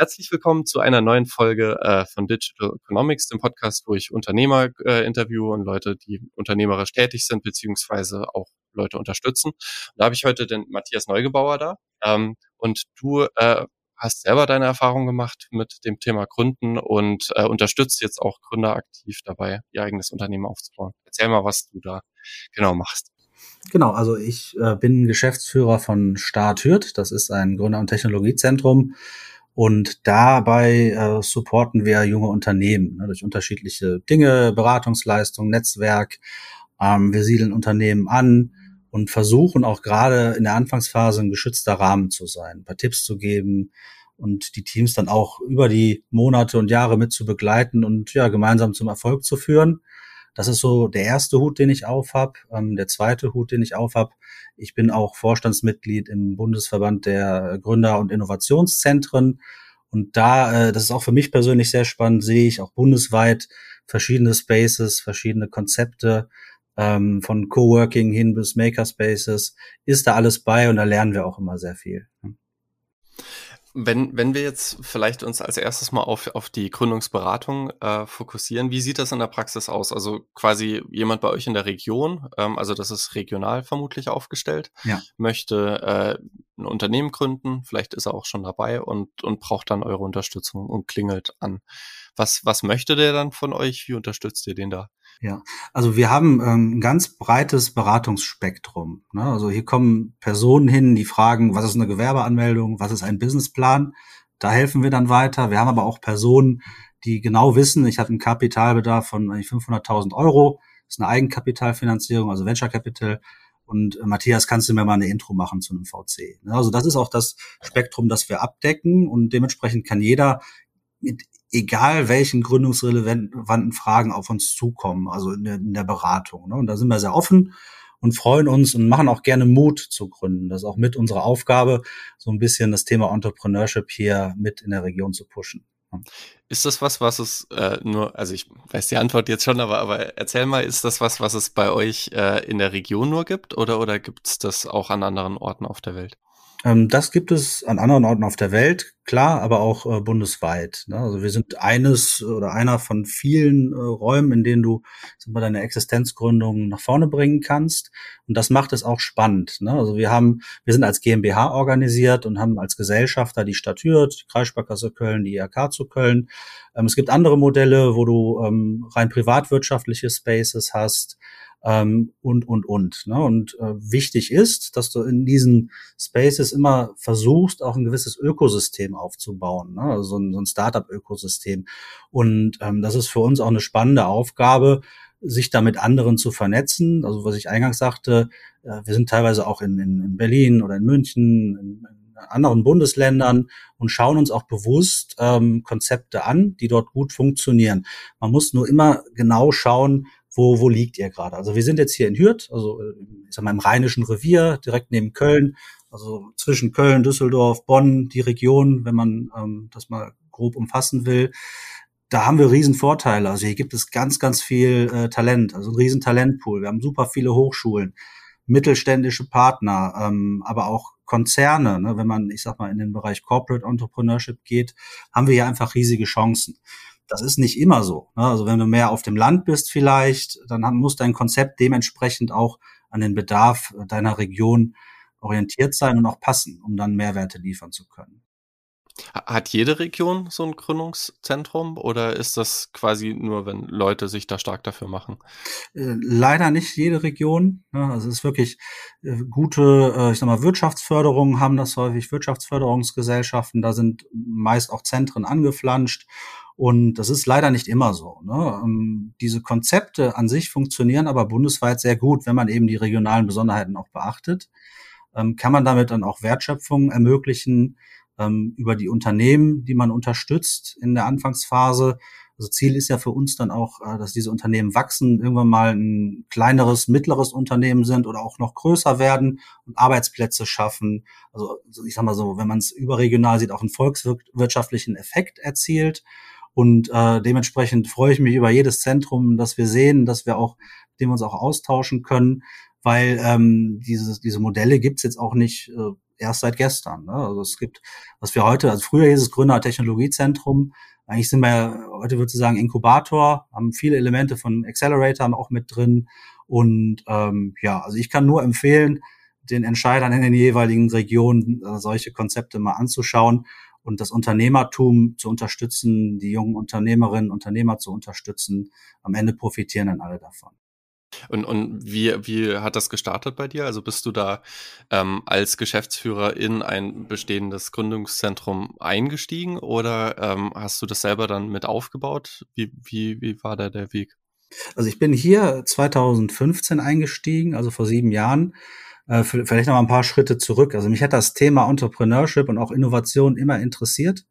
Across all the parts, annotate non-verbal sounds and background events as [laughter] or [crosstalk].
Herzlich willkommen zu einer neuen Folge äh, von Digital Economics, dem Podcast, wo ich Unternehmer äh, interviewe und Leute, die unternehmerisch tätig sind, beziehungsweise auch Leute unterstützen. Und da habe ich heute den Matthias Neugebauer da. Ähm, und du äh, hast selber deine Erfahrung gemacht mit dem Thema Gründen und äh, unterstützt jetzt auch Gründer aktiv dabei, ihr eigenes Unternehmen aufzubauen. Erzähl mal, was du da genau machst. Genau, also ich äh, bin Geschäftsführer von Start Hürth. Das ist ein Gründer- und Technologiezentrum. Und dabei äh, supporten wir junge Unternehmen ne, durch unterschiedliche Dinge, Beratungsleistung, Netzwerk. Ähm, wir siedeln Unternehmen an und versuchen auch gerade in der Anfangsphase ein geschützter Rahmen zu sein, ein paar Tipps zu geben und die Teams dann auch über die Monate und Jahre mit zu begleiten und ja gemeinsam zum Erfolg zu führen. Das ist so der erste Hut, den ich aufhab. Ähm, der zweite Hut, den ich aufhab. Ich bin auch Vorstandsmitglied im Bundesverband der Gründer- und Innovationszentren. Und da, äh, das ist auch für mich persönlich sehr spannend, sehe ich auch bundesweit verschiedene Spaces, verschiedene Konzepte, ähm, von Coworking hin bis Makerspaces, ist da alles bei und da lernen wir auch immer sehr viel. Wenn, wenn wir jetzt vielleicht uns als erstes mal auf, auf die Gründungsberatung äh, fokussieren, wie sieht das in der Praxis aus? Also quasi jemand bei euch in der Region, ähm, also das ist regional vermutlich aufgestellt, ja. möchte äh, ein Unternehmen gründen, vielleicht ist er auch schon dabei und, und braucht dann eure Unterstützung und klingelt an. Was, was möchte der dann von euch? Wie unterstützt ihr den da? Ja, also wir haben ähm, ein ganz breites Beratungsspektrum. Ne? Also hier kommen Personen hin, die fragen, was ist eine Gewerbeanmeldung, was ist ein Businessplan? Da helfen wir dann weiter. Wir haben aber auch Personen, die genau wissen, ich habe einen Kapitalbedarf von 500.000 Euro. Das ist eine Eigenkapitalfinanzierung, also Venture Capital. Und äh, Matthias, kannst du mir mal eine Intro machen zu einem VC? Ne? Also das ist auch das Spektrum, das wir abdecken und dementsprechend kann jeder mit egal welchen gründungsrelevanten Fragen auf uns zukommen, also in der, in der Beratung. Ne? Und da sind wir sehr offen und freuen uns und machen auch gerne Mut zu gründen. Das ist auch mit unserer Aufgabe, so ein bisschen das Thema Entrepreneurship hier mit in der Region zu pushen. Ist das was, was es äh, nur, also ich weiß die Antwort jetzt schon, aber, aber erzähl mal, ist das was, was es bei euch äh, in der Region nur gibt oder, oder gibt es das auch an anderen Orten auf der Welt? Ähm, das gibt es an anderen Orten auf der Welt, klar, aber auch äh, bundesweit. Ne? Also wir sind eines oder einer von vielen äh, Räumen, in denen du sagen wir, deine Existenzgründung nach vorne bringen kannst. Und das macht es auch spannend. Ne? Also wir haben, wir sind als GmbH organisiert und haben als Gesellschafter die Stadt Hürth, die Kreissparkasse Köln, die IHK zu Köln. Ähm, es gibt andere Modelle, wo du ähm, rein privatwirtschaftliche Spaces hast ähm, und, und, und. Ne? Und äh, wichtig ist, dass du in diesen Spaces immer versuchst, auch ein gewisses Ökosystem aufzubauen, ne? also so ein, so ein Startup-Ökosystem. Und ähm, das ist für uns auch eine spannende Aufgabe, sich da mit anderen zu vernetzen. Also was ich eingangs sagte, äh, wir sind teilweise auch in, in, in Berlin oder in München, in, in anderen Bundesländern und schauen uns auch bewusst ähm, Konzepte an, die dort gut funktionieren. Man muss nur immer genau schauen, wo, wo liegt ihr gerade? Also wir sind jetzt hier in Hürth, also äh, ich sag mal im Rheinischen Revier, direkt neben Köln, also zwischen Köln, Düsseldorf, Bonn, die Region, wenn man ähm, das mal grob umfassen will. Da haben wir riesen Vorteile. Also hier gibt es ganz, ganz viel äh, Talent, also ein riesen Talentpool. Wir haben super viele Hochschulen, mittelständische Partner, ähm, aber auch Konzerne. Ne? Wenn man, ich sag mal, in den Bereich Corporate Entrepreneurship geht, haben wir hier einfach riesige Chancen. Das ist nicht immer so. Ne? Also wenn du mehr auf dem Land bist vielleicht, dann muss dein Konzept dementsprechend auch an den Bedarf deiner Region orientiert sein und auch passen, um dann Mehrwerte liefern zu können. Hat jede Region so ein Gründungszentrum oder ist das quasi nur, wenn Leute sich da stark dafür machen? Äh, leider nicht jede Region. Ne? Also es ist wirklich äh, gute, äh, ich sag mal, Wirtschaftsförderungen haben das häufig, Wirtschaftsförderungsgesellschaften, da sind meist auch Zentren angeflanscht und das ist leider nicht immer so. Ne? Ähm, diese Konzepte an sich funktionieren aber bundesweit sehr gut, wenn man eben die regionalen Besonderheiten auch beachtet. Ähm, kann man damit dann auch Wertschöpfung ermöglichen ähm, über die Unternehmen, die man unterstützt in der Anfangsphase. Also Ziel ist ja für uns dann auch, äh, dass diese Unternehmen wachsen, irgendwann mal ein kleineres, mittleres Unternehmen sind oder auch noch größer werden und Arbeitsplätze schaffen. Also ich sag mal so, wenn man es überregional sieht, auch einen volkswirtschaftlichen Effekt erzielt. Und äh, dementsprechend freue ich mich über jedes Zentrum, das wir sehen, dass wir auch, dem wir uns auch austauschen können, weil ähm, diese, diese Modelle gibt's jetzt auch nicht äh, erst seit gestern. Ne? Also es gibt, was wir heute, also früher hieß es Gründer Technologiezentrum, eigentlich sind wir, heute würde ich sagen, Inkubator, haben viele Elemente von Accelerator auch mit drin. Und ähm, ja, also ich kann nur empfehlen, den Entscheidern in den jeweiligen Regionen äh, solche Konzepte mal anzuschauen und das Unternehmertum zu unterstützen, die jungen Unternehmerinnen, Unternehmer zu unterstützen. Am Ende profitieren dann alle davon. Und, und wie, wie hat das gestartet bei dir? Also bist du da ähm, als Geschäftsführer in ein bestehendes Gründungszentrum eingestiegen oder ähm, hast du das selber dann mit aufgebaut? Wie, wie, wie war da der Weg? Also ich bin hier 2015 eingestiegen, also vor sieben Jahren. Äh, vielleicht noch ein paar Schritte zurück. Also mich hat das Thema Entrepreneurship und auch Innovation immer interessiert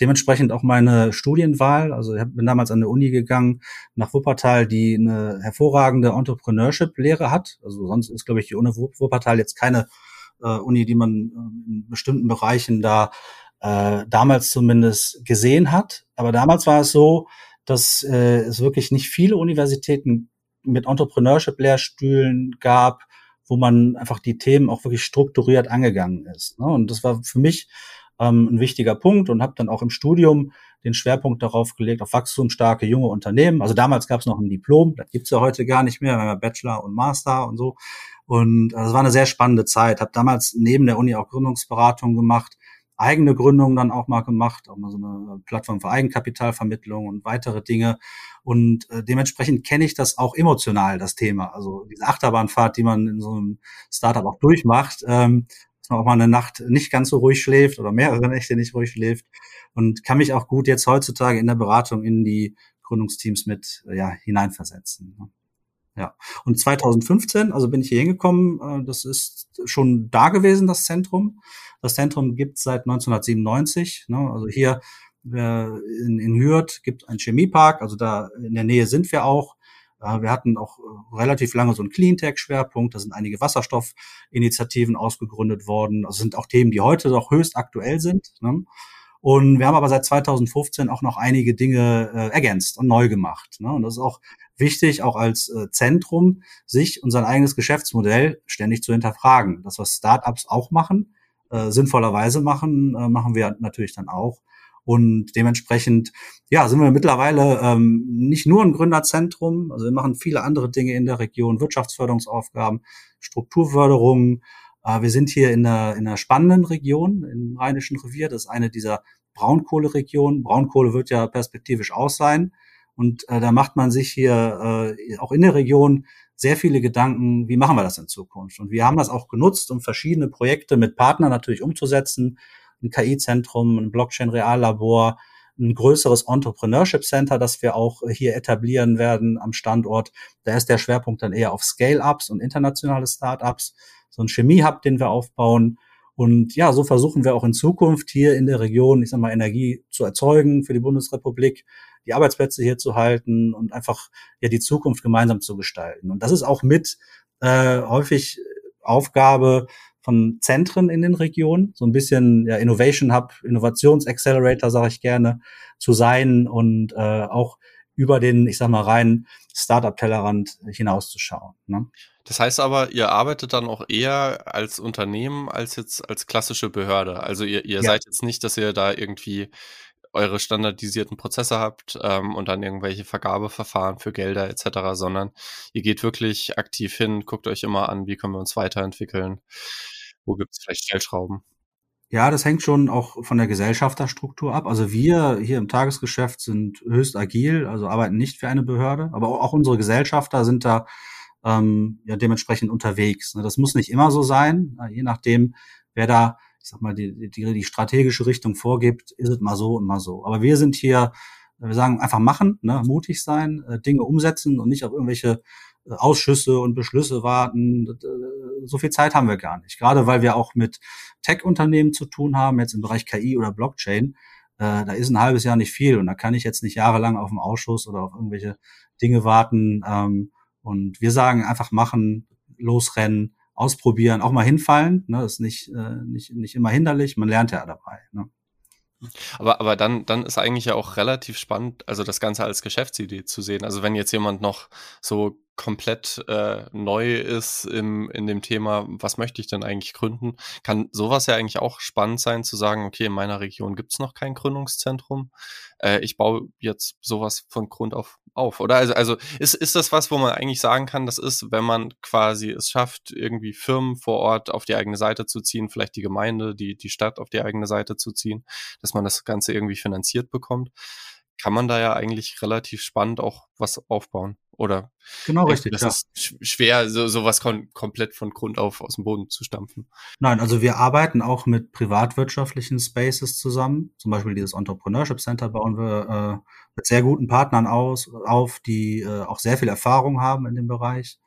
dementsprechend auch meine Studienwahl. Also ich bin damals an der Uni gegangen nach Wuppertal, die eine hervorragende Entrepreneurship-Lehre hat. Also sonst ist, glaube ich, die Uni Wuppertal jetzt keine äh, Uni, die man äh, in bestimmten Bereichen da äh, damals zumindest gesehen hat. Aber damals war es so, dass äh, es wirklich nicht viele Universitäten mit Entrepreneurship-Lehrstühlen gab, wo man einfach die Themen auch wirklich strukturiert angegangen ist. Ne? Und das war für mich ähm, ein wichtiger Punkt und habe dann auch im Studium den Schwerpunkt darauf gelegt, auf wachstumsstarke junge Unternehmen. Also damals gab es noch ein Diplom, das gibt's ja heute gar nicht mehr, Bachelor und Master und so. Und äh, das war eine sehr spannende Zeit. Habe damals neben der Uni auch Gründungsberatung gemacht, eigene Gründungen dann auch mal gemacht, auch mal so eine Plattform für Eigenkapitalvermittlung und weitere Dinge. Und äh, dementsprechend kenne ich das auch emotional, das Thema. Also diese Achterbahnfahrt, die man in so einem Startup auch durchmacht, ähm, man auch mal eine Nacht nicht ganz so ruhig schläft oder mehrere Nächte nicht ruhig schläft und kann mich auch gut jetzt heutzutage in der Beratung in die Gründungsteams mit ja, hineinversetzen. Ne? Ja. Und 2015, also bin ich hier hingekommen, äh, das ist schon da gewesen, das Zentrum. Das Zentrum gibt seit 1997. Ne? Also hier in, in Hürth gibt ein Chemiepark, also da in der Nähe sind wir auch. Wir hatten auch äh, relativ lange so einen Cleantech-Schwerpunkt. Da sind einige Wasserstoffinitiativen ausgegründet worden. Das sind auch Themen, die heute noch höchst aktuell sind. Ne? Und wir haben aber seit 2015 auch noch einige Dinge äh, ergänzt und neu gemacht. Ne? Und das ist auch wichtig, auch als äh, Zentrum, sich und sein eigenes Geschäftsmodell ständig zu hinterfragen. Das, was Startups auch machen, äh, sinnvollerweise machen, äh, machen wir natürlich dann auch. Und dementsprechend, ja, sind wir mittlerweile ähm, nicht nur ein Gründerzentrum, also wir machen viele andere Dinge in der Region, Wirtschaftsförderungsaufgaben, Strukturförderung. Äh, wir sind hier in einer, in einer spannenden Region im Rheinischen Revier. Das ist eine dieser Braunkohleregionen. Braunkohle wird ja perspektivisch aus sein. Und äh, da macht man sich hier äh, auch in der Region sehr viele Gedanken, wie machen wir das in Zukunft? Und wir haben das auch genutzt, um verschiedene Projekte mit Partnern natürlich umzusetzen ein KI-Zentrum, ein Blockchain-Reallabor, ein größeres Entrepreneurship Center, das wir auch hier etablieren werden am Standort. Da ist der Schwerpunkt dann eher auf Scale-Ups und internationale Startups, so ein Chemie-Hub, den wir aufbauen. Und ja, so versuchen wir auch in Zukunft hier in der Region, ich sag mal, Energie zu erzeugen für die Bundesrepublik, die Arbeitsplätze hier zu halten und einfach ja die Zukunft gemeinsam zu gestalten. Und das ist auch mit äh, häufig Aufgabe von Zentren in den Regionen, so ein bisschen ja, Innovation Hub, Innovationsaccelerator, sage ich gerne, zu sein und äh, auch über den, ich sag mal, rein Startup-Tellerrand hinauszuschauen. Ne? Das heißt aber, ihr arbeitet dann auch eher als Unternehmen als jetzt als klassische Behörde. Also ihr, ihr ja. seid jetzt nicht, dass ihr da irgendwie eure standardisierten Prozesse habt ähm, und dann irgendwelche Vergabeverfahren für Gelder etc., sondern ihr geht wirklich aktiv hin, guckt euch immer an, wie können wir uns weiterentwickeln, wo gibt es vielleicht Stellschrauben. Ja, das hängt schon auch von der Gesellschafterstruktur ab. Also wir hier im Tagesgeschäft sind höchst agil, also arbeiten nicht für eine Behörde, aber auch unsere Gesellschafter sind da ähm, ja dementsprechend unterwegs. Ne? Das muss nicht immer so sein, je nachdem, wer da ich sag mal, die, die, die strategische Richtung vorgibt, ist es mal so und mal so. Aber wir sind hier, wir sagen einfach machen, ne, mutig sein, äh, Dinge umsetzen und nicht auf irgendwelche äh, Ausschüsse und Beschlüsse warten. Äh, so viel Zeit haben wir gar nicht. Gerade weil wir auch mit Tech-Unternehmen zu tun haben, jetzt im Bereich KI oder Blockchain. Äh, da ist ein halbes Jahr nicht viel und da kann ich jetzt nicht jahrelang auf einen Ausschuss oder auf irgendwelche Dinge warten. Ähm, und wir sagen einfach machen, losrennen, ausprobieren, auch mal hinfallen. Ne? Das ist nicht, äh, nicht, nicht immer hinderlich, man lernt ja dabei. Ne? Aber, aber dann, dann ist eigentlich ja auch relativ spannend, also das Ganze als Geschäftsidee zu sehen. Also wenn jetzt jemand noch so komplett äh, neu ist im, in dem Thema, was möchte ich denn eigentlich gründen, kann sowas ja eigentlich auch spannend sein, zu sagen, okay, in meiner Region gibt's noch kein Gründungszentrum. Äh, ich baue jetzt sowas von Grund auf auf. Oder also, also ist, ist das was, wo man eigentlich sagen kann, das ist, wenn man quasi es schafft, irgendwie Firmen vor Ort auf die eigene Seite zu ziehen, vielleicht die Gemeinde, die, die Stadt auf die eigene Seite zu ziehen, dass man das Ganze irgendwie finanziert bekommt kann man da ja eigentlich relativ spannend auch was aufbauen. Oder genau richtig. Das ja. ist schwer, so, sowas kom komplett von Grund auf aus dem Boden zu stampfen. Nein, also wir arbeiten auch mit privatwirtschaftlichen Spaces zusammen. Zum Beispiel dieses Entrepreneurship Center bauen wir äh, mit sehr guten Partnern aus, auf, die äh, auch sehr viel Erfahrung haben in dem Bereich.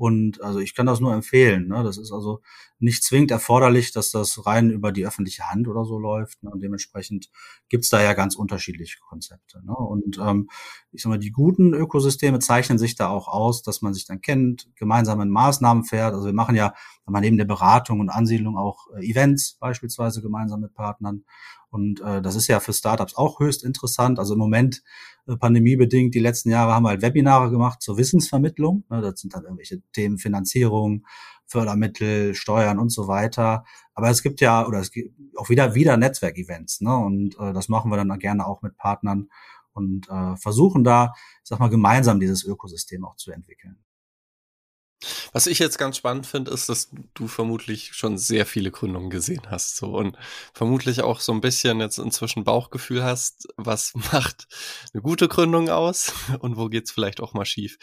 Und also ich kann das nur empfehlen. Ne? Das ist also nicht zwingend erforderlich, dass das rein über die öffentliche Hand oder so läuft. Ne? Und dementsprechend gibt's da ja ganz unterschiedliche Konzepte. Ne? Und ähm, ich sag mal, die guten Ökosysteme zeichnen sich da auch aus, dass man sich dann kennt, gemeinsam in Maßnahmen fährt. Also wir machen ja neben der Beratung und Ansiedlung auch äh, Events beispielsweise gemeinsam mit Partnern. Und äh, das ist ja für Startups auch höchst interessant. Also im Moment äh, pandemiebedingt, die letzten Jahre haben wir halt Webinare gemacht zur Wissensvermittlung. Ne, das sind dann irgendwelche Themen Finanzierung, Fördermittel, Steuern und so weiter. Aber es gibt ja, oder es gibt auch wieder, wieder Netzwerkevents. Ne? Und äh, das machen wir dann gerne auch mit Partnern und äh, versuchen da, ich sag mal, gemeinsam dieses Ökosystem auch zu entwickeln. Was ich jetzt ganz spannend finde, ist, dass du vermutlich schon sehr viele Gründungen gesehen hast, so und vermutlich auch so ein bisschen jetzt inzwischen Bauchgefühl hast, was [laughs] macht eine gute Gründung aus [laughs] und wo geht's vielleicht auch mal schief.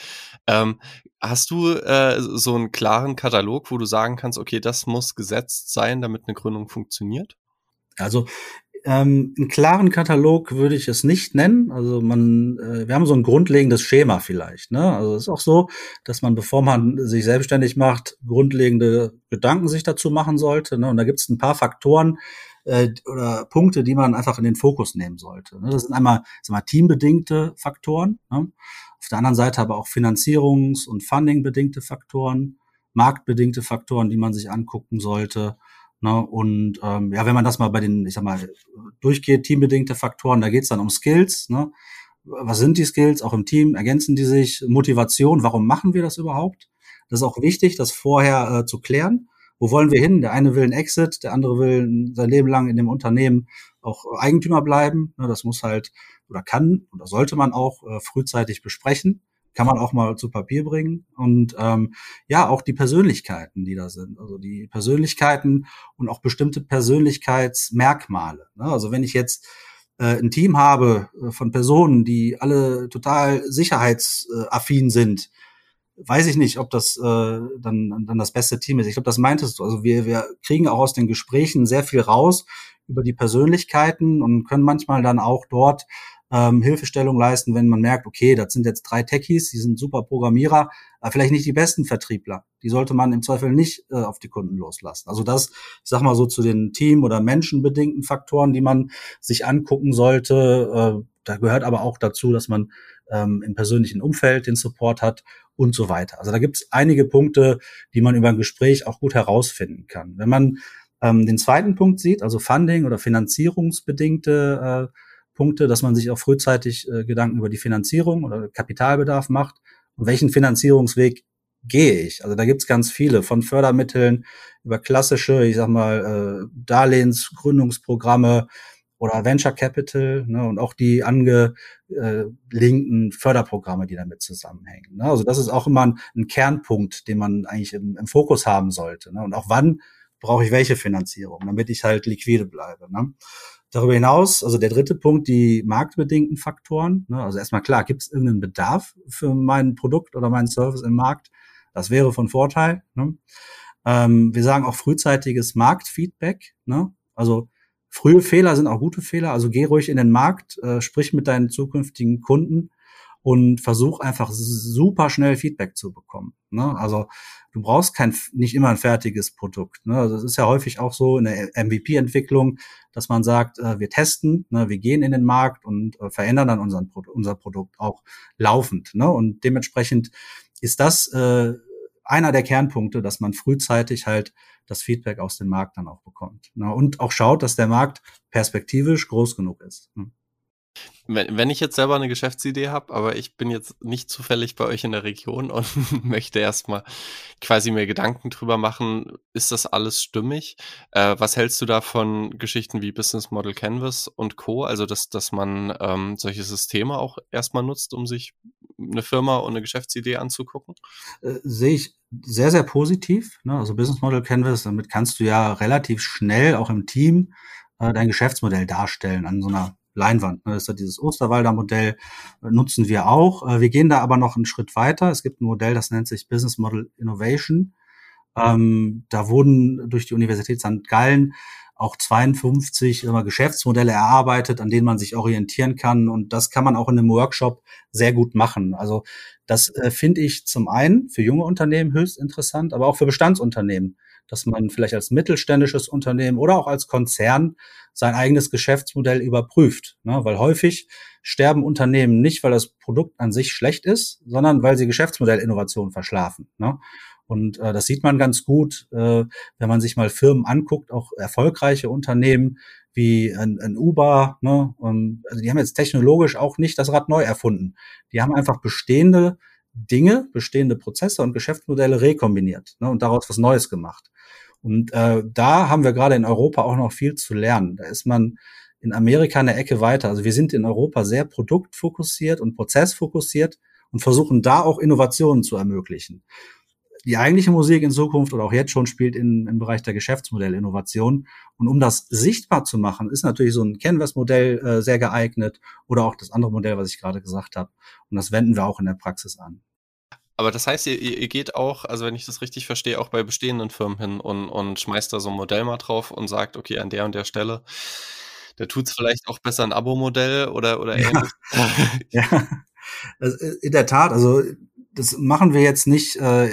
Ähm, hast du äh, so einen klaren Katalog, wo du sagen kannst, okay, das muss gesetzt sein, damit eine Gründung funktioniert? Also ähm, einen klaren Katalog würde ich es nicht nennen. Also man, äh, wir haben so ein grundlegendes Schema vielleicht. Ne? Also es ist auch so, dass man, bevor man sich selbstständig macht, grundlegende Gedanken sich dazu machen sollte. Ne? Und da gibt es ein paar Faktoren äh, oder Punkte, die man einfach in den Fokus nehmen sollte. Ne? Das sind einmal, sag mal, teambedingte Faktoren. Ne? Auf der anderen Seite aber auch finanzierungs- und fundingbedingte Faktoren, marktbedingte Faktoren, die man sich angucken sollte Ne? Und ähm, ja, wenn man das mal bei den, ich sag mal, durchgeht, teambedingte Faktoren, da geht's dann um Skills. Ne? Was sind die Skills? Auch im Team ergänzen die sich. Motivation, warum machen wir das überhaupt? Das ist auch wichtig, das vorher äh, zu klären. Wo wollen wir hin? Der eine will ein Exit, der andere will sein Leben lang in dem Unternehmen auch Eigentümer bleiben. Ne? Das muss halt oder kann oder sollte man auch äh, frühzeitig besprechen kann man auch mal zu Papier bringen. Und ähm, ja, auch die Persönlichkeiten, die da sind. Also die Persönlichkeiten und auch bestimmte Persönlichkeitsmerkmale. Ne? Also wenn ich jetzt äh, ein Team habe äh, von Personen, die alle total sicherheitsaffin sind, weiß ich nicht, ob das äh, dann, dann das beste Team ist. Ich glaube, das meintest du. Also wir, wir kriegen auch aus den Gesprächen sehr viel raus über die Persönlichkeiten und können manchmal dann auch dort ähm, Hilfestellung leisten, wenn man merkt, okay, das sind jetzt drei Techies, die sind super Programmierer, aber vielleicht nicht die besten Vertriebler. Die sollte man im Zweifel nicht äh, auf die Kunden loslassen. Also das, ich sag mal so zu den Team- oder menschenbedingten Faktoren, die man sich angucken sollte. Äh, da gehört aber auch dazu, dass man ähm, im persönlichen Umfeld den Support hat und so weiter. Also da gibt es einige Punkte, die man über ein Gespräch auch gut herausfinden kann. Wenn man ähm, den zweiten Punkt sieht, also Funding oder finanzierungsbedingte äh, Punkte, dass man sich auch frühzeitig äh, Gedanken über die Finanzierung oder Kapitalbedarf macht und welchen Finanzierungsweg gehe ich. Also da gibt's ganz viele, von Fördermitteln über klassische, ich sag mal, äh, Darlehensgründungsprogramme oder Venture Capital ne, und auch die angelinkten Förderprogramme, die damit zusammenhängen. Ne. Also das ist auch immer ein, ein Kernpunkt, den man eigentlich im, im Fokus haben sollte. Ne. Und auch wann brauche ich welche Finanzierung, damit ich halt liquide bleibe. Ne. Darüber hinaus, also der dritte Punkt, die marktbedingten Faktoren. Ne? Also erstmal klar, gibt es irgendeinen Bedarf für mein Produkt oder meinen Service im Markt? Das wäre von Vorteil. Ne? Ähm, wir sagen auch frühzeitiges Marktfeedback. Ne? Also frühe Fehler sind auch gute Fehler. Also geh ruhig in den Markt, äh, sprich mit deinen zukünftigen Kunden und versuch einfach super schnell Feedback zu bekommen. Ne? Also du brauchst kein nicht immer ein fertiges Produkt. Ne? Also es ist ja häufig auch so in der MVP-Entwicklung, dass man sagt, äh, wir testen, ne? wir gehen in den Markt und äh, verändern dann unseren, unser Produkt auch laufend. Ne? Und dementsprechend ist das äh, einer der Kernpunkte, dass man frühzeitig halt das Feedback aus dem Markt dann auch bekommt. Ne? Und auch schaut, dass der Markt perspektivisch groß genug ist. Ne? Wenn, wenn ich jetzt selber eine Geschäftsidee habe, aber ich bin jetzt nicht zufällig bei euch in der Region [laughs] und möchte erstmal quasi mir Gedanken drüber machen, ist das alles stimmig? Äh, was hältst du da von Geschichten wie Business Model Canvas und Co., also dass, dass man ähm, solche Systeme auch erstmal nutzt, um sich eine Firma und eine Geschäftsidee anzugucken? Äh, sehe ich sehr, sehr positiv. Ne? Also Business Model Canvas, damit kannst du ja relativ schnell auch im Team äh, dein Geschäftsmodell darstellen an so einer Leinwand. Ne? Das ist ja dieses Osterwalder Modell, äh, nutzen wir auch. Äh, wir gehen da aber noch einen Schritt weiter. Es gibt ein Modell, das nennt sich Business Model Innovation. Ähm, da wurden durch die Universität St. Gallen auch 52 immer Geschäftsmodelle erarbeitet, an denen man sich orientieren kann. Und das kann man auch in einem Workshop sehr gut machen. Also das äh, finde ich zum einen für junge Unternehmen höchst interessant, aber auch für Bestandsunternehmen, dass man vielleicht als mittelständisches Unternehmen oder auch als Konzern sein eigenes Geschäftsmodell überprüft. Ne? Weil häufig sterben Unternehmen nicht, weil das Produkt an sich schlecht ist, sondern weil sie Geschäftsmodellinnovation verschlafen. Ne? Und äh, das sieht man ganz gut, äh, wenn man sich mal Firmen anguckt, auch erfolgreiche Unternehmen wie ein, ein Uber. Ne? Und, also die haben jetzt technologisch auch nicht das Rad neu erfunden. Die haben einfach bestehende Dinge, bestehende Prozesse und Geschäftsmodelle rekombiniert ne? und daraus was Neues gemacht. Und äh, da haben wir gerade in Europa auch noch viel zu lernen. Da ist man in Amerika eine Ecke weiter. Also wir sind in Europa sehr produktfokussiert und prozessfokussiert und versuchen da auch Innovationen zu ermöglichen die eigentliche Musik in Zukunft oder auch jetzt schon spielt in, im Bereich der Geschäftsmodellinnovation. Und um das sichtbar zu machen, ist natürlich so ein Canvas-Modell äh, sehr geeignet oder auch das andere Modell, was ich gerade gesagt habe. Und das wenden wir auch in der Praxis an. Aber das heißt, ihr, ihr geht auch, also wenn ich das richtig verstehe, auch bei bestehenden Firmen hin und, und schmeißt da so ein Modell mal drauf und sagt, okay, an der und der Stelle, da tut es vielleicht auch besser ein Abo-Modell oder, oder ähnliches. Ja. [laughs] ja. Also in der Tat, also das machen wir jetzt nicht äh,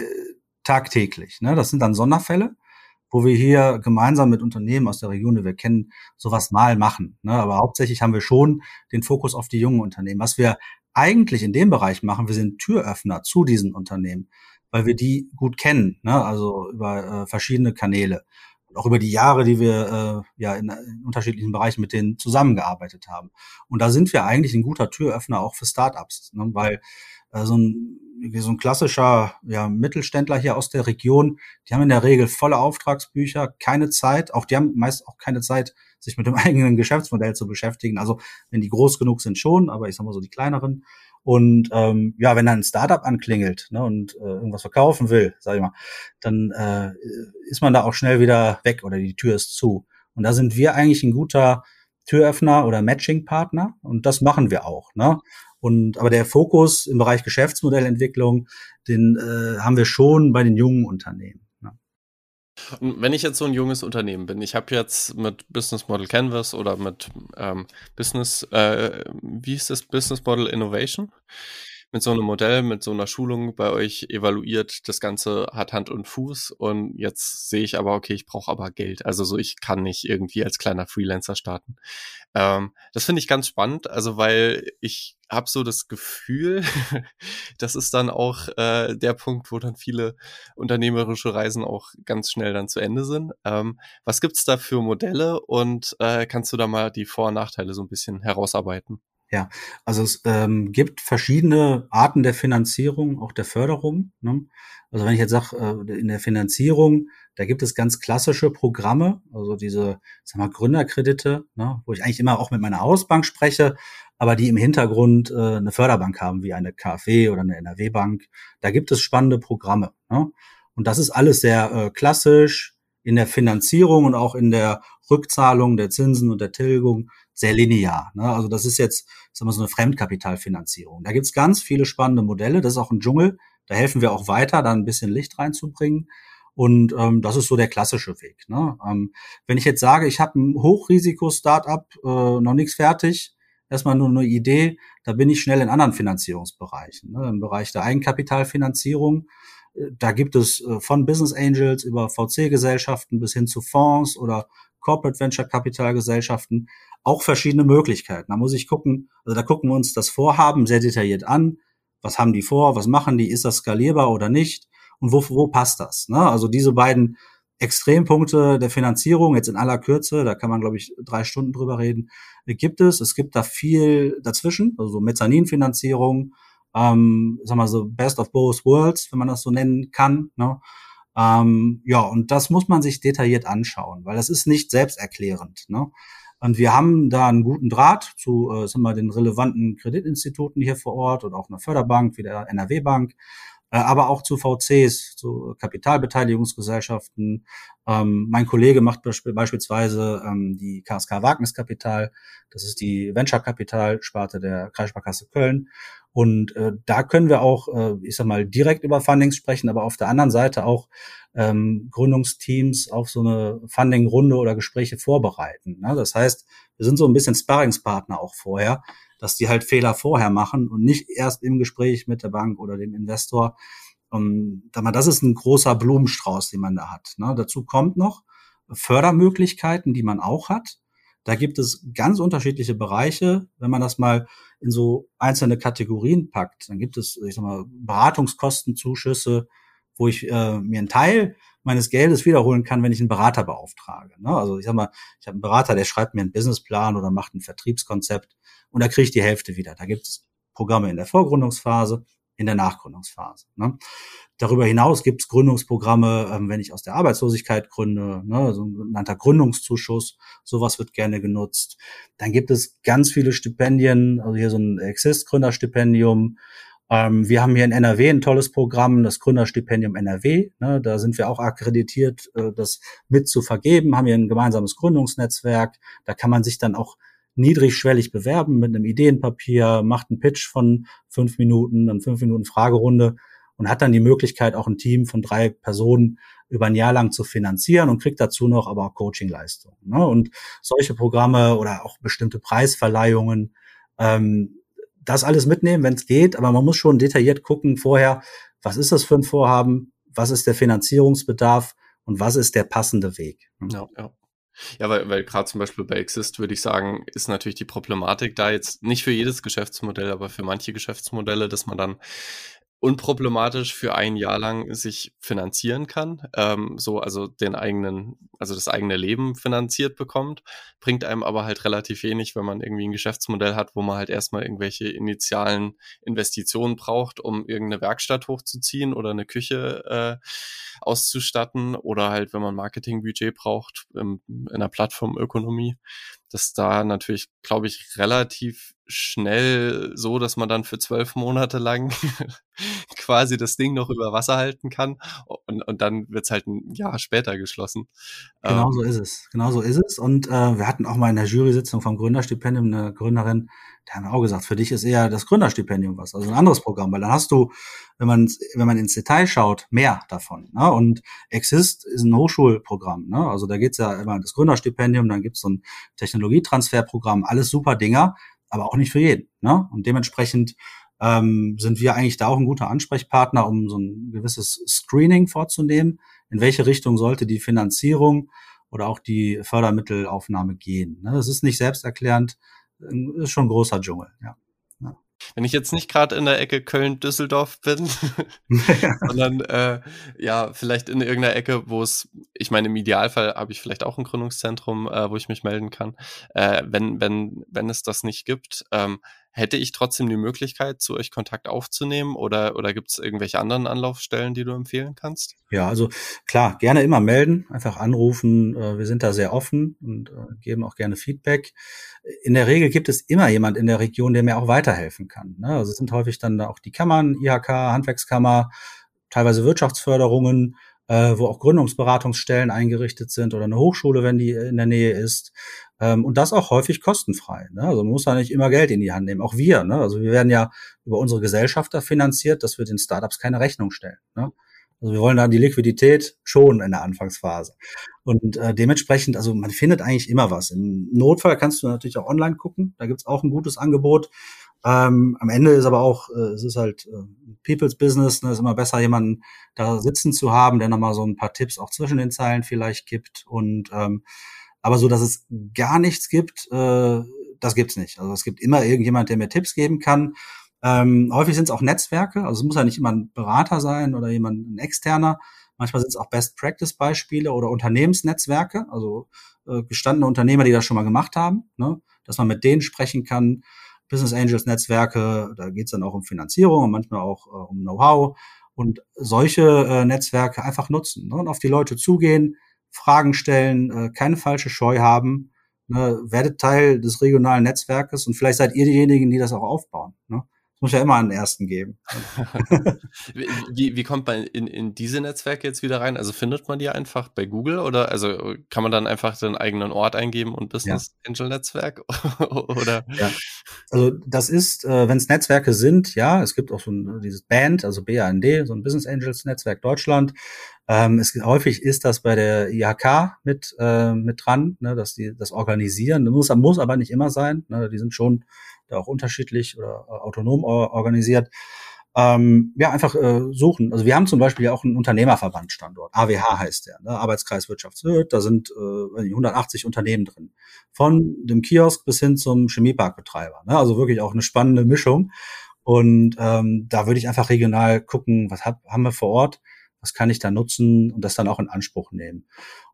tagtäglich. Ne? Das sind dann Sonderfälle, wo wir hier gemeinsam mit Unternehmen aus der Region, die wir kennen, sowas mal machen. Ne? Aber hauptsächlich haben wir schon den Fokus auf die jungen Unternehmen. Was wir eigentlich in dem Bereich machen, wir sind Türöffner zu diesen Unternehmen, weil wir die gut kennen, ne? also über äh, verschiedene Kanäle. Auch über die Jahre, die wir äh, ja in, in unterschiedlichen Bereichen mit denen zusammengearbeitet haben. Und da sind wir eigentlich ein guter Türöffner auch für Startups, ne? weil so ein so ein klassischer ja, Mittelständler hier aus der Region, die haben in der Regel volle Auftragsbücher, keine Zeit, auch die haben meist auch keine Zeit, sich mit dem [laughs] eigenen Geschäftsmodell zu beschäftigen. Also wenn die groß genug sind schon, aber ich sag mal so die kleineren. Und ähm, ja, wenn dann ein Startup anklingelt ne, und äh, irgendwas verkaufen will, sag ich mal, dann äh, ist man da auch schnell wieder weg oder die Tür ist zu. Und da sind wir eigentlich ein guter Türöffner oder Matching-Partner und das machen wir auch. Ne? Und aber der Fokus im Bereich Geschäftsmodellentwicklung, den äh, haben wir schon bei den jungen Unternehmen. Ne? Und wenn ich jetzt so ein junges Unternehmen bin, ich habe jetzt mit Business Model Canvas oder mit ähm, Business, äh, wie ist das Business Model Innovation? Mit so einem Modell, mit so einer Schulung bei euch evaluiert, das Ganze hat Hand und Fuß und jetzt sehe ich aber, okay, ich brauche aber Geld. Also so, ich kann nicht irgendwie als kleiner Freelancer starten. Ähm, das finde ich ganz spannend, also weil ich habe so das Gefühl, [laughs] das ist dann auch äh, der Punkt, wo dann viele unternehmerische Reisen auch ganz schnell dann zu Ende sind. Ähm, was gibt's da für Modelle und äh, kannst du da mal die Vor- und Nachteile so ein bisschen herausarbeiten? Ja, also es ähm, gibt verschiedene Arten der Finanzierung, auch der Förderung. Ne? Also wenn ich jetzt sage, äh, in der Finanzierung, da gibt es ganz klassische Programme, also diese sag mal, Gründerkredite, ne? wo ich eigentlich immer auch mit meiner Hausbank spreche, aber die im Hintergrund äh, eine Förderbank haben, wie eine KfW oder eine NRW-Bank. Da gibt es spannende Programme. Ne? Und das ist alles sehr äh, klassisch in der Finanzierung und auch in der Rückzahlung der Zinsen und der Tilgung sehr linear. Ne? Also das ist jetzt sagen wir, so eine Fremdkapitalfinanzierung. Da gibt's ganz viele spannende Modelle. Das ist auch ein Dschungel. Da helfen wir auch weiter, da ein bisschen Licht reinzubringen. Und ähm, das ist so der klassische Weg. Ne? Ähm, wenn ich jetzt sage, ich habe ein Hochrisiko-Startup, äh, noch nichts fertig, erstmal nur eine Idee, da bin ich schnell in anderen Finanzierungsbereichen. Ne? Im Bereich der Eigenkapitalfinanzierung, da gibt es äh, von Business Angels über VC-Gesellschaften bis hin zu Fonds oder Corporate Venture Capital Gesellschaften auch verschiedene Möglichkeiten. Da muss ich gucken, also da gucken wir uns das Vorhaben sehr detailliert an. Was haben die vor? Was machen die? Ist das skalierbar oder nicht? Und wo, wo passt das? Ne? Also diese beiden Extrempunkte der Finanzierung, jetzt in aller Kürze, da kann man, glaube ich, drei Stunden drüber reden, gibt es. Es gibt da viel dazwischen, also so Mezzaninfinanzierung, ähm, sag mal so Best of Both Worlds, wenn man das so nennen kann. Ne? Ähm, ja, und das muss man sich detailliert anschauen, weil das ist nicht selbsterklärend. Ne? Und wir haben da einen guten Draht zu äh, sagen wir, den relevanten Kreditinstituten hier vor Ort und auch einer Förderbank wie der NRW Bank, äh, aber auch zu VCs, zu Kapitalbeteiligungsgesellschaften. Ähm, mein Kollege macht beispielsweise ähm, die KSK Wagniskapital, das ist die Venture-Kapital-Sparte der Kreissparkasse Köln. Und äh, da können wir auch, äh, ich sag mal, direkt über Fundings sprechen, aber auf der anderen Seite auch ähm, Gründungsteams auf so eine Funding-Runde oder Gespräche vorbereiten. Ne? Das heißt, wir sind so ein bisschen Sparringspartner auch vorher, dass die halt Fehler vorher machen und nicht erst im Gespräch mit der Bank oder dem Investor. Und das ist ein großer Blumenstrauß, den man da hat. Ne? Dazu kommt noch Fördermöglichkeiten, die man auch hat. Da gibt es ganz unterschiedliche Bereiche. Wenn man das mal in so einzelne Kategorien packt, dann gibt es, ich sag mal, Beratungskostenzuschüsse, wo ich äh, mir einen Teil meines Geldes wiederholen kann, wenn ich einen Berater beauftrage. Ne? Also ich sag mal, ich habe einen Berater, der schreibt mir einen Businessplan oder macht ein Vertriebskonzept und da kriege ich die Hälfte wieder. Da gibt es Programme in der Vorgründungsphase, in der Nachgründungsphase. Ne? Darüber hinaus gibt es Gründungsprogramme, ähm, wenn ich aus der Arbeitslosigkeit gründe, ne, so ein genannter Gründungszuschuss, sowas wird gerne genutzt. Dann gibt es ganz viele Stipendien, also hier so ein Exist-Gründerstipendium. Ähm, wir haben hier in NRW ein tolles Programm, das Gründerstipendium NRW. Ne, da sind wir auch akkreditiert, äh, das mit zu vergeben, haben hier ein gemeinsames Gründungsnetzwerk. Da kann man sich dann auch niedrigschwellig bewerben mit einem Ideenpapier, macht einen Pitch von fünf Minuten, dann fünf Minuten Fragerunde und hat dann die Möglichkeit, auch ein Team von drei Personen über ein Jahr lang zu finanzieren und kriegt dazu noch aber auch Coachingleistungen. Ne? Und solche Programme oder auch bestimmte Preisverleihungen, ähm, das alles mitnehmen, wenn es geht, aber man muss schon detailliert gucken vorher, was ist das für ein Vorhaben, was ist der Finanzierungsbedarf und was ist der passende Weg. Ja, ja. Ja, weil, weil gerade zum Beispiel bei Exist würde ich sagen, ist natürlich die Problematik da jetzt nicht für jedes Geschäftsmodell, aber für manche Geschäftsmodelle, dass man dann unproblematisch für ein Jahr lang sich finanzieren kann, ähm, so also den eigenen, also das eigene Leben finanziert bekommt, bringt einem aber halt relativ wenig, wenn man irgendwie ein Geschäftsmodell hat, wo man halt erstmal irgendwelche initialen Investitionen braucht, um irgendeine Werkstatt hochzuziehen oder eine Küche äh, auszustatten oder halt, wenn man Marketingbudget braucht in, in einer Plattformökonomie. Dass da natürlich, glaube ich, relativ schnell so, dass man dann für zwölf Monate lang [laughs] quasi das Ding noch über Wasser halten kann und, und dann wird's halt ein Jahr später geschlossen. Genau ähm, so ist es. Genau so ist es. Und äh, wir hatten auch mal in der Jury-Sitzung vom Gründerstipendium eine Gründerin, der haben auch gesagt, für dich ist eher das Gründerstipendium was, also ein anderes Programm, weil dann hast du, wenn man wenn man ins Detail schaut, mehr davon. Ne? Und Exist ist ein Hochschulprogramm. Ne? Also da geht's ja immer das Gründerstipendium, dann gibt's so ein Technologietransferprogramm, alles super Dinger, aber auch nicht für jeden. Ne? Und dementsprechend ähm, sind wir eigentlich da auch ein guter Ansprechpartner, um so ein gewisses Screening vorzunehmen. In welche Richtung sollte die Finanzierung oder auch die Fördermittelaufnahme gehen? Ne? Das ist nicht selbsterklärend, ist schon ein großer Dschungel, ja. Wenn ich jetzt nicht gerade in der Ecke Köln-Düsseldorf bin, [laughs] sondern äh, ja, vielleicht in irgendeiner Ecke, wo es, ich meine, im Idealfall habe ich vielleicht auch ein Gründungszentrum, äh, wo ich mich melden kann. Äh, wenn, wenn, wenn es das nicht gibt, ähm, Hätte ich trotzdem die Möglichkeit, zu euch Kontakt aufzunehmen oder, oder gibt es irgendwelche anderen Anlaufstellen, die du empfehlen kannst? Ja, also klar, gerne immer melden, einfach anrufen. Äh, wir sind da sehr offen und äh, geben auch gerne Feedback. In der Regel gibt es immer jemand in der Region, der mir auch weiterhelfen kann. Ne? Also es sind häufig dann auch die Kammern, IHK, Handwerkskammer, teilweise Wirtschaftsförderungen, äh, wo auch Gründungsberatungsstellen eingerichtet sind oder eine Hochschule, wenn die in der Nähe ist. Ähm, und das auch häufig kostenfrei. Ne? Also man muss da nicht immer Geld in die Hand nehmen. Auch wir. Ne? Also wir werden ja über unsere Gesellschafter finanziert, dass wir den Startups keine Rechnung stellen. Ne? Also wir wollen da die Liquidität schon in der Anfangsphase. Und äh, dementsprechend, also man findet eigentlich immer was. Im Notfall kannst du natürlich auch online gucken. Da gibt's auch ein gutes Angebot. Ähm, am Ende ist aber auch, äh, es ist halt äh, People's Business, ne, ist immer besser, jemanden da sitzen zu haben, der nochmal so ein paar Tipps auch zwischen den Zeilen vielleicht gibt. Und ähm, aber so, dass es gar nichts gibt, äh, das gibt's nicht. Also es gibt immer irgendjemand, der mir Tipps geben kann. Ähm, häufig sind es auch Netzwerke, also es muss ja nicht immer ein Berater sein oder jemand ein externer. Manchmal sind es auch Best-Practice-Beispiele oder Unternehmensnetzwerke, also äh, gestandene Unternehmer, die das schon mal gemacht haben, ne? dass man mit denen sprechen kann. Business Angels Netzwerke, da geht es dann auch um Finanzierung und manchmal auch äh, um Know-how und solche äh, Netzwerke einfach nutzen ne? und auf die Leute zugehen, Fragen stellen, äh, keine falsche Scheu haben, ne? werdet Teil des regionalen Netzwerkes und vielleicht seid ihr diejenigen, die das auch aufbauen. Ne? Muss ja immer einen ersten geben. [laughs] wie, wie kommt man in, in diese Netzwerke jetzt wieder rein? Also findet man die einfach bei Google oder also kann man dann einfach den eigenen Ort eingeben und Business ja. Angel Netzwerk [laughs] oder? Ja. Also das ist, äh, wenn es Netzwerke sind, ja, es gibt auch so ein, dieses Band, also BAND, so ein Business Angels Netzwerk Deutschland. Ähm, es, häufig ist das bei der IHK mit, äh, mit dran, ne, dass die das organisieren. Das muss, muss aber nicht immer sein. Ne, die sind schon da auch unterschiedlich oder äh, autonom organisiert. Ähm, ja, einfach äh, suchen. Also wir haben zum Beispiel ja auch einen Unternehmerverbandstandort. AWH heißt der, ne? Arbeitskreis Wirtschaftswirt. Da sind äh, 180 Unternehmen drin. Von dem Kiosk bis hin zum Chemieparkbetreiber. Ne? Also wirklich auch eine spannende Mischung. Und ähm, da würde ich einfach regional gucken, was hab, haben wir vor Ort, was kann ich da nutzen und das dann auch in Anspruch nehmen.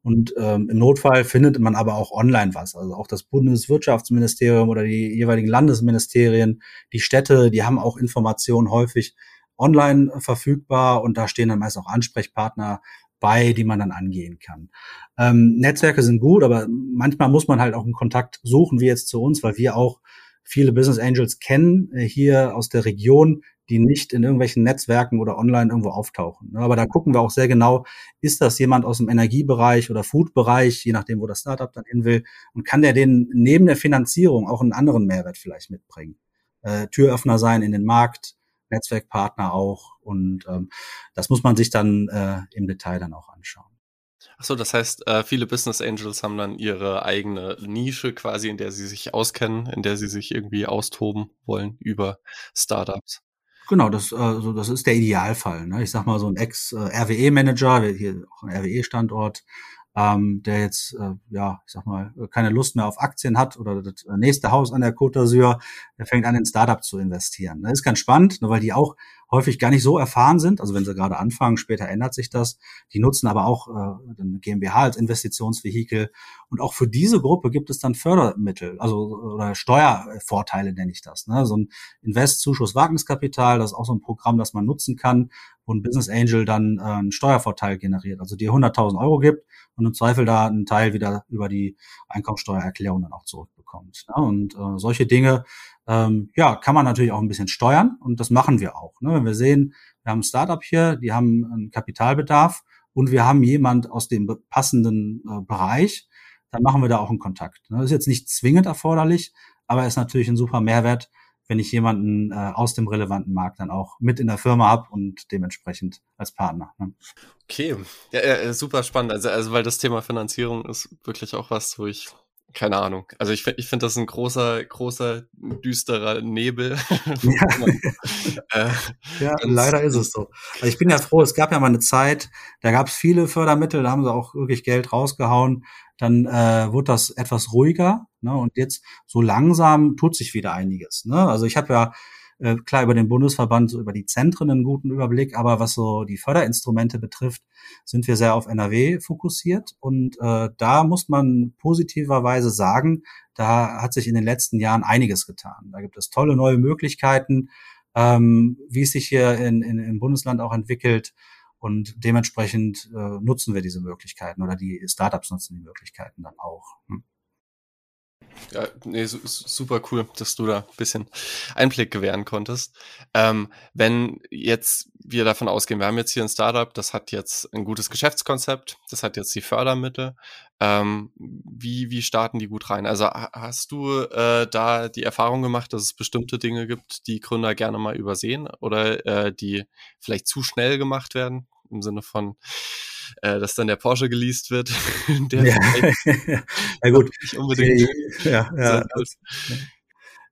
Und ähm, im Notfall findet man aber auch online was. Also auch das Bundeswirtschaftsministerium oder die jeweiligen Landesministerien, die Städte, die haben auch Informationen häufig online verfügbar und da stehen dann meist auch Ansprechpartner bei, die man dann angehen kann. Ähm, Netzwerke sind gut, aber manchmal muss man halt auch einen Kontakt suchen, wie jetzt zu uns, weil wir auch viele Business Angels kennen äh, hier aus der Region, die nicht in irgendwelchen Netzwerken oder online irgendwo auftauchen. Aber da gucken wir auch sehr genau, ist das jemand aus dem Energiebereich oder Foodbereich, je nachdem, wo das Startup dann hin will, und kann der den neben der Finanzierung auch einen anderen Mehrwert vielleicht mitbringen? Äh, Türöffner sein in den Markt, Netzwerkpartner auch. Und ähm, das muss man sich dann äh, im Detail dann auch anschauen. Ach so, das heißt, äh, viele Business Angels haben dann ihre eigene Nische quasi, in der sie sich auskennen, in der sie sich irgendwie austoben wollen über Startups. Genau, das, also das ist der Idealfall. Ne? Ich sag mal, so ein Ex-RWE-Manager, hier auch ein RWE-Standort, ähm, der jetzt, äh, ja, ich sag mal, keine Lust mehr auf Aktien hat oder das nächste Haus an der Côte d'Azur, der fängt an, in Startup zu investieren. Das ist ganz spannend, ne, weil die auch häufig gar nicht so erfahren sind. Also wenn sie gerade anfangen, später ändert sich das. Die nutzen aber auch äh, eine GmbH als Investitionsvehikel. Und auch für diese Gruppe gibt es dann Fördermittel, also oder Steuervorteile nenne ich das. Ne? So ein Investzuschuss Wagniskapital, das ist auch so ein Programm, das man nutzen kann, wo ein Business Angel dann äh, einen Steuervorteil generiert. Also dir 100.000 Euro gibt und im Zweifel da einen Teil wieder über die Einkommensteuererklärung dann auch zurückbekommt. Ne? Und äh, solche Dinge ähm, ja, kann man natürlich auch ein bisschen steuern und das machen wir auch. Ne? Wenn wir sehen, wir haben ein Startup hier, die haben einen Kapitalbedarf und wir haben jemand aus dem passenden äh, Bereich, dann machen wir da auch einen Kontakt. Ne? Das ist jetzt nicht zwingend erforderlich, aber ist natürlich ein super Mehrwert, wenn ich jemanden äh, aus dem relevanten Markt dann auch mit in der Firma habe und dementsprechend als Partner. Ne? Okay, ja, ja, super spannend. Also, also weil das Thema Finanzierung ist wirklich auch was, wo ich keine Ahnung. Also ich, ich finde das ein großer, großer, düsterer Nebel. [laughs] Ja, [laughs] äh, ja leider ist es so. Also ich bin ja froh, es gab ja mal eine Zeit, da gab es viele Fördermittel, da haben sie auch wirklich Geld rausgehauen. Dann äh, wurde das etwas ruhiger. Ne? Und jetzt so langsam tut sich wieder einiges. Ne? Also ich habe ja äh, klar über den Bundesverband, so über die Zentren einen guten Überblick, aber was so die Förderinstrumente betrifft, sind wir sehr auf NRW fokussiert. Und äh, da muss man positiverweise sagen, da hat sich in den letzten Jahren einiges getan. Da gibt es tolle neue Möglichkeiten, ähm, wie es sich hier in, in, im Bundesland auch entwickelt. Und dementsprechend äh, nutzen wir diese Möglichkeiten oder die Startups nutzen die Möglichkeiten dann auch. Hm. Ja, nee, super cool, dass du da ein bisschen Einblick gewähren konntest. Ähm, wenn jetzt wir davon ausgehen, wir haben jetzt hier ein Startup, das hat jetzt ein gutes Geschäftskonzept, das hat jetzt die Fördermittel. Ähm, wie, wie starten die gut rein? Also hast du äh, da die Erfahrung gemacht, dass es bestimmte Dinge gibt, die Gründer gerne mal übersehen oder äh, die vielleicht zu schnell gemacht werden? Im Sinne von, äh, dass dann der Porsche geleast wird. [laughs] der ja. [laughs] ja gut. [laughs] Nicht unbedingt. Ja, ja.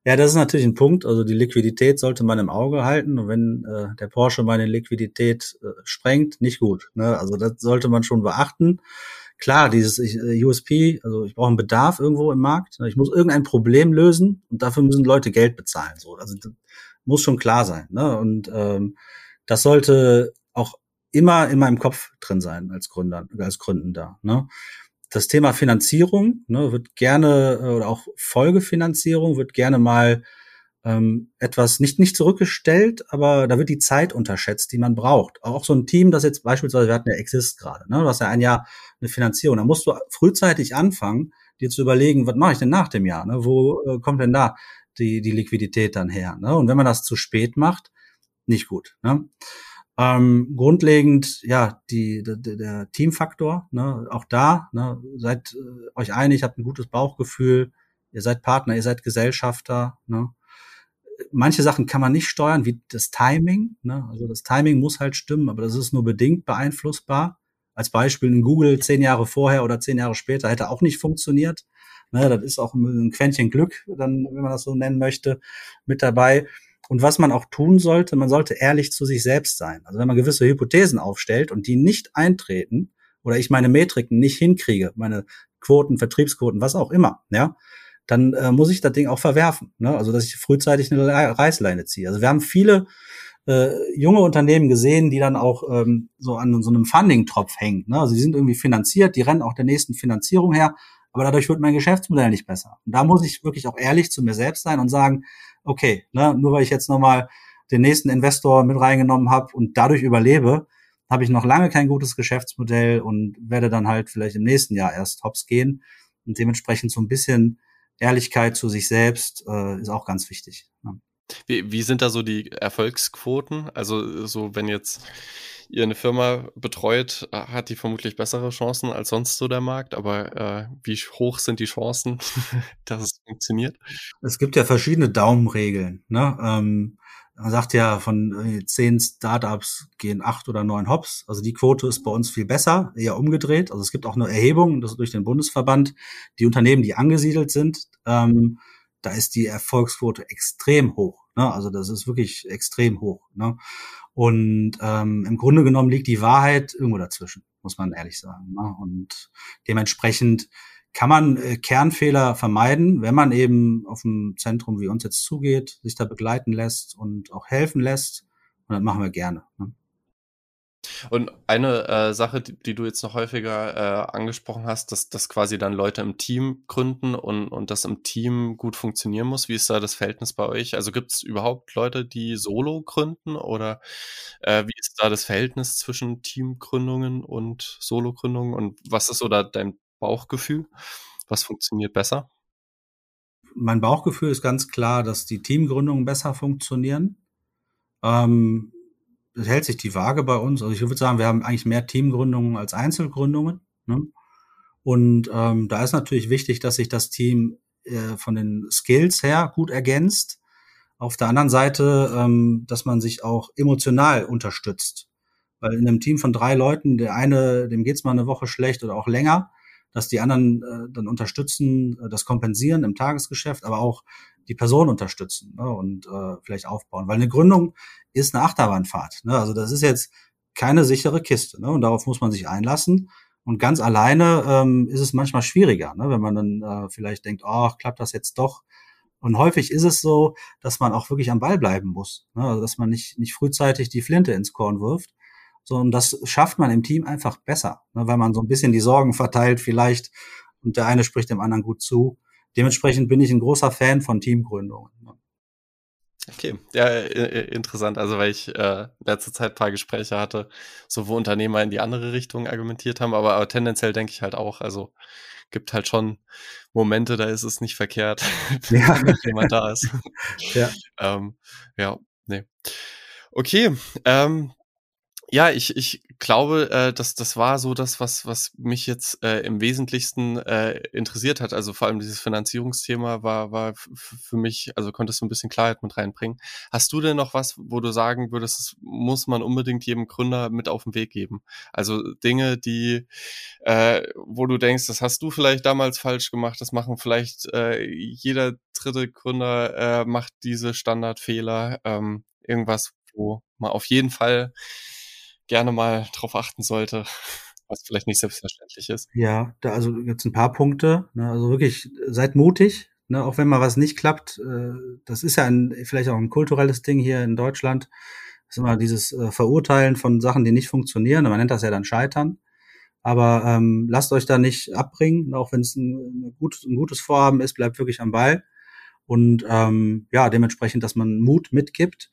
Ja, das ist natürlich ein Punkt. Also die Liquidität sollte man im Auge halten. Und wenn äh, der Porsche meine Liquidität äh, sprengt, nicht gut. Ne? Also das sollte man schon beachten. Klar, dieses äh, USP, also ich brauche einen Bedarf irgendwo im Markt. Ne? Ich muss irgendein Problem lösen und dafür müssen Leute Geld bezahlen. So, also das muss schon klar sein. Ne? Und ähm, das sollte immer in meinem Kopf drin sein als Gründer, als Gründender. Ne? Das Thema Finanzierung ne, wird gerne oder auch Folgefinanzierung wird gerne mal ähm, etwas nicht nicht zurückgestellt, aber da wird die Zeit unterschätzt, die man braucht. Auch so ein Team, das jetzt beispielsweise, wir hatten ja Exist gerade, ne? du hast ja ein Jahr eine Finanzierung, da musst du frühzeitig anfangen, dir zu überlegen, was mache ich denn nach dem Jahr? Ne? Wo äh, kommt denn da die, die Liquidität dann her? Ne? Und wenn man das zu spät macht, nicht gut. Ne? Ähm, grundlegend, ja, die, der, der Teamfaktor, ne, auch da, ne, seid äh, euch einig, habt ein gutes Bauchgefühl, ihr seid Partner, ihr seid Gesellschafter, ne, manche Sachen kann man nicht steuern, wie das Timing. Ne? Also das Timing muss halt stimmen, aber das ist nur bedingt beeinflussbar. Als Beispiel in Google zehn Jahre vorher oder zehn Jahre später hätte auch nicht funktioniert. Ne, das ist auch ein Quäntchen Glück, dann, wenn man das so nennen möchte, mit dabei. Und was man auch tun sollte, man sollte ehrlich zu sich selbst sein. Also wenn man gewisse Hypothesen aufstellt und die nicht eintreten oder ich meine Metriken nicht hinkriege, meine Quoten, Vertriebsquoten, was auch immer, ja, dann äh, muss ich das Ding auch verwerfen. Ne? Also dass ich frühzeitig eine Reißleine ziehe. Also wir haben viele äh, junge Unternehmen gesehen, die dann auch ähm, so an so einem Funding-Tropf hängen. Ne? Also die sind irgendwie finanziert, die rennen auch der nächsten Finanzierung her, aber dadurch wird mein Geschäftsmodell nicht besser. Und da muss ich wirklich auch ehrlich zu mir selbst sein und sagen, okay, ne, nur weil ich jetzt nochmal den nächsten Investor mit reingenommen habe und dadurch überlebe, habe ich noch lange kein gutes Geschäftsmodell und werde dann halt vielleicht im nächsten Jahr erst hops gehen und dementsprechend so ein bisschen Ehrlichkeit zu sich selbst äh, ist auch ganz wichtig. Ja. Wie, wie sind da so die Erfolgsquoten? Also so, wenn jetzt ihr eine Firma betreut, hat die vermutlich bessere Chancen als sonst so der Markt. Aber äh, wie hoch sind die Chancen, [laughs] dass es funktioniert? Es gibt ja verschiedene Daumenregeln. Ne? Ähm, man sagt ja, von zehn Startups gehen acht oder neun Hops. Also die Quote ist bei uns viel besser, eher umgedreht. Also es gibt auch eine Erhebung, das ist durch den Bundesverband, die Unternehmen, die angesiedelt sind, ähm, da ist die Erfolgsquote extrem hoch. Ne? Also das ist wirklich extrem hoch. Ne? Und ähm, im Grunde genommen liegt die Wahrheit irgendwo dazwischen, muss man ehrlich sagen. Ne? Und dementsprechend kann man äh, Kernfehler vermeiden, wenn man eben auf ein Zentrum wie uns jetzt zugeht, sich da begleiten lässt und auch helfen lässt. Und das machen wir gerne. Ne? Und eine äh, Sache, die, die, du jetzt noch häufiger äh, angesprochen hast, dass, dass quasi dann Leute im Team gründen und, und das im Team gut funktionieren muss. Wie ist da das Verhältnis bei euch? Also gibt es überhaupt Leute, die solo gründen oder äh, wie ist da das Verhältnis zwischen Teamgründungen und Solo-Gründungen und was ist oder dein Bauchgefühl? Was funktioniert besser? Mein Bauchgefühl ist ganz klar, dass die Teamgründungen besser funktionieren. Ähm, hält sich die Waage bei uns. Also ich würde sagen, wir haben eigentlich mehr Teamgründungen als Einzelgründungen. Ne? Und ähm, da ist natürlich wichtig, dass sich das Team äh, von den Skills her gut ergänzt. Auf der anderen Seite, ähm, dass man sich auch emotional unterstützt. Weil in einem Team von drei Leuten, der eine, dem geht's mal eine Woche schlecht oder auch länger, dass die anderen äh, dann unterstützen, äh, das kompensieren im Tagesgeschäft, aber auch die Person unterstützen ne, und äh, vielleicht aufbauen. Weil eine Gründung ist eine Achterbahnfahrt. Ne? Also das ist jetzt keine sichere Kiste. Ne? Und darauf muss man sich einlassen. Und ganz alleine ähm, ist es manchmal schwieriger, ne? wenn man dann äh, vielleicht denkt, oh, klappt das jetzt doch. Und häufig ist es so, dass man auch wirklich am Ball bleiben muss. Ne? Also dass man nicht, nicht frühzeitig die Flinte ins Korn wirft, so, und das schafft man im Team einfach besser, ne, weil man so ein bisschen die Sorgen verteilt vielleicht und der eine spricht dem anderen gut zu. Dementsprechend bin ich ein großer Fan von Teamgründungen. Okay, ja, interessant. Also weil ich äh, letzte Zeit ein paar Gespräche hatte, so wo Unternehmer in die andere Richtung argumentiert haben, aber, aber tendenziell denke ich halt auch, also gibt halt schon Momente, da ist es nicht verkehrt, [laughs] ja. wenn jemand da ist. [laughs] ja. ähm, ja, nee. Okay, ähm, ja, ich, ich glaube, äh, dass das war so das, was, was mich jetzt äh, im Wesentlichsten äh, interessiert hat. Also vor allem dieses Finanzierungsthema war, war für mich, also konntest du ein bisschen Klarheit mit reinbringen. Hast du denn noch was, wo du sagen würdest, das muss man unbedingt jedem Gründer mit auf den Weg geben? Also Dinge, die, äh, wo du denkst, das hast du vielleicht damals falsch gemacht, das machen vielleicht äh, jeder dritte Gründer äh, macht diese Standardfehler. Ähm, irgendwas, wo man auf jeden Fall gerne mal drauf achten sollte, was vielleicht nicht selbstverständlich ist. Ja, da also jetzt ein paar Punkte. Ne, also wirklich seid mutig, ne, auch wenn mal was nicht klappt. Äh, das ist ja ein, vielleicht auch ein kulturelles Ding hier in Deutschland. ist immer dieses äh, Verurteilen von Sachen, die nicht funktionieren. Man nennt das ja dann Scheitern. Aber ähm, lasst euch da nicht abbringen, auch wenn es ein, ein, gut, ein gutes Vorhaben ist, bleibt wirklich am Ball. Und ähm, ja, dementsprechend, dass man Mut mitgibt.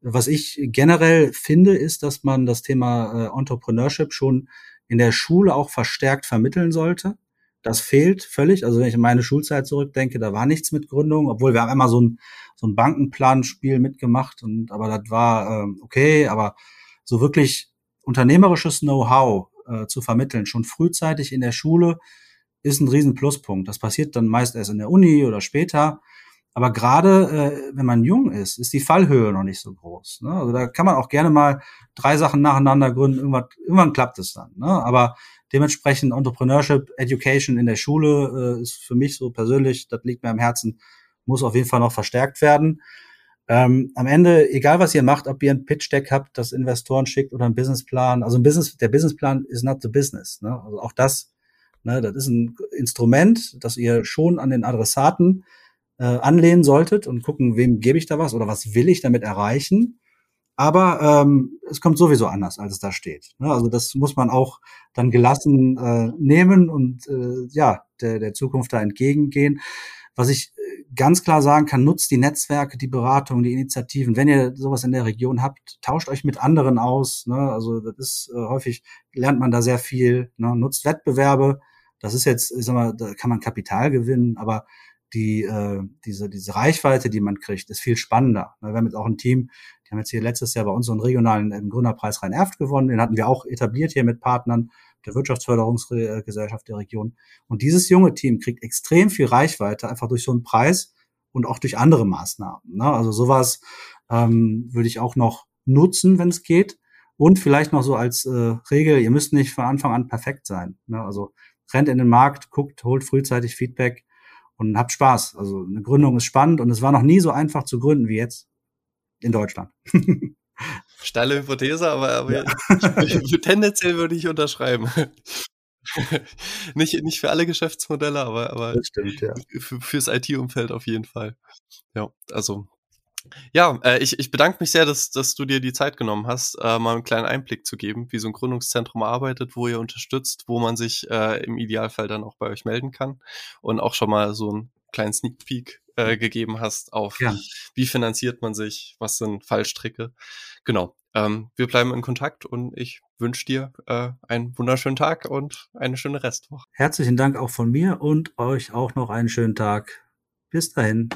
Was ich generell finde, ist, dass man das Thema äh, Entrepreneurship schon in der Schule auch verstärkt vermitteln sollte. Das fehlt völlig. Also wenn ich an meine Schulzeit zurückdenke, da war nichts mit Gründung, obwohl wir haben immer so ein, so ein Bankenplanspiel mitgemacht und aber das war äh, okay, aber so wirklich unternehmerisches Know-how äh, zu vermitteln, schon frühzeitig in der Schule, ist ein riesen Pluspunkt. Das passiert dann meist erst in der Uni oder später. Aber gerade äh, wenn man jung ist, ist die Fallhöhe noch nicht so groß. Ne? Also da kann man auch gerne mal drei Sachen nacheinander gründen. Irgendwann, irgendwann klappt es dann. Ne? Aber dementsprechend Entrepreneurship, Education in der Schule äh, ist für mich so persönlich, das liegt mir am Herzen, muss auf jeden Fall noch verstärkt werden. Ähm, am Ende, egal was ihr macht, ob ihr ein Pitch-Deck habt, das Investoren schickt oder ein Businessplan, also ein Business, der Businessplan is not the business. Ne? Also auch das, ne, das ist ein Instrument, das ihr schon an den Adressaten äh, anlehnen solltet und gucken, wem gebe ich da was oder was will ich damit erreichen. Aber ähm, es kommt sowieso anders, als es da steht. Ne? Also das muss man auch dann gelassen äh, nehmen und äh, ja der, der Zukunft da entgegengehen. Was ich äh, ganz klar sagen kann, nutzt die Netzwerke, die Beratung, die Initiativen. Wenn ihr sowas in der Region habt, tauscht euch mit anderen aus. Ne? Also das ist äh, häufig lernt man da sehr viel. Ne? Nutzt Wettbewerbe. Das ist jetzt, ich sag mal, da kann man Kapital gewinnen, aber die, äh, diese, diese Reichweite, die man kriegt, ist viel spannender. Wir haben jetzt auch ein Team, die haben jetzt hier letztes Jahr bei uns einen regionalen äh, Gründerpreis Rhein-Erft gewonnen. Den hatten wir auch etabliert hier mit Partnern der Wirtschaftsförderungsgesellschaft der Region. Und dieses junge Team kriegt extrem viel Reichweite einfach durch so einen Preis und auch durch andere Maßnahmen. Ne? Also sowas ähm, würde ich auch noch nutzen, wenn es geht. Und vielleicht noch so als äh, Regel, ihr müsst nicht von Anfang an perfekt sein. Ne? Also rennt in den Markt, guckt, holt frühzeitig Feedback und habt Spaß. Also eine Gründung ist spannend und es war noch nie so einfach zu gründen wie jetzt in Deutschland. [laughs] Steile Hypothese, aber, aber ja. tendenziell würde ich unterschreiben. [laughs] nicht, nicht für alle Geschäftsmodelle, aber, aber stimmt, ja. fürs IT-Umfeld auf jeden Fall. Ja, also ja, äh, ich, ich bedanke mich sehr, dass, dass du dir die Zeit genommen hast, äh, mal einen kleinen Einblick zu geben, wie so ein Gründungszentrum arbeitet, wo ihr unterstützt, wo man sich äh, im Idealfall dann auch bei euch melden kann und auch schon mal so einen kleinen Sneak Peek äh, gegeben hast auf, ja. wie finanziert man sich, was sind Fallstricke. Genau. Ähm, wir bleiben in Kontakt und ich wünsche dir äh, einen wunderschönen Tag und eine schöne Restwoche. Herzlichen Dank auch von mir und euch auch noch einen schönen Tag. Bis dahin.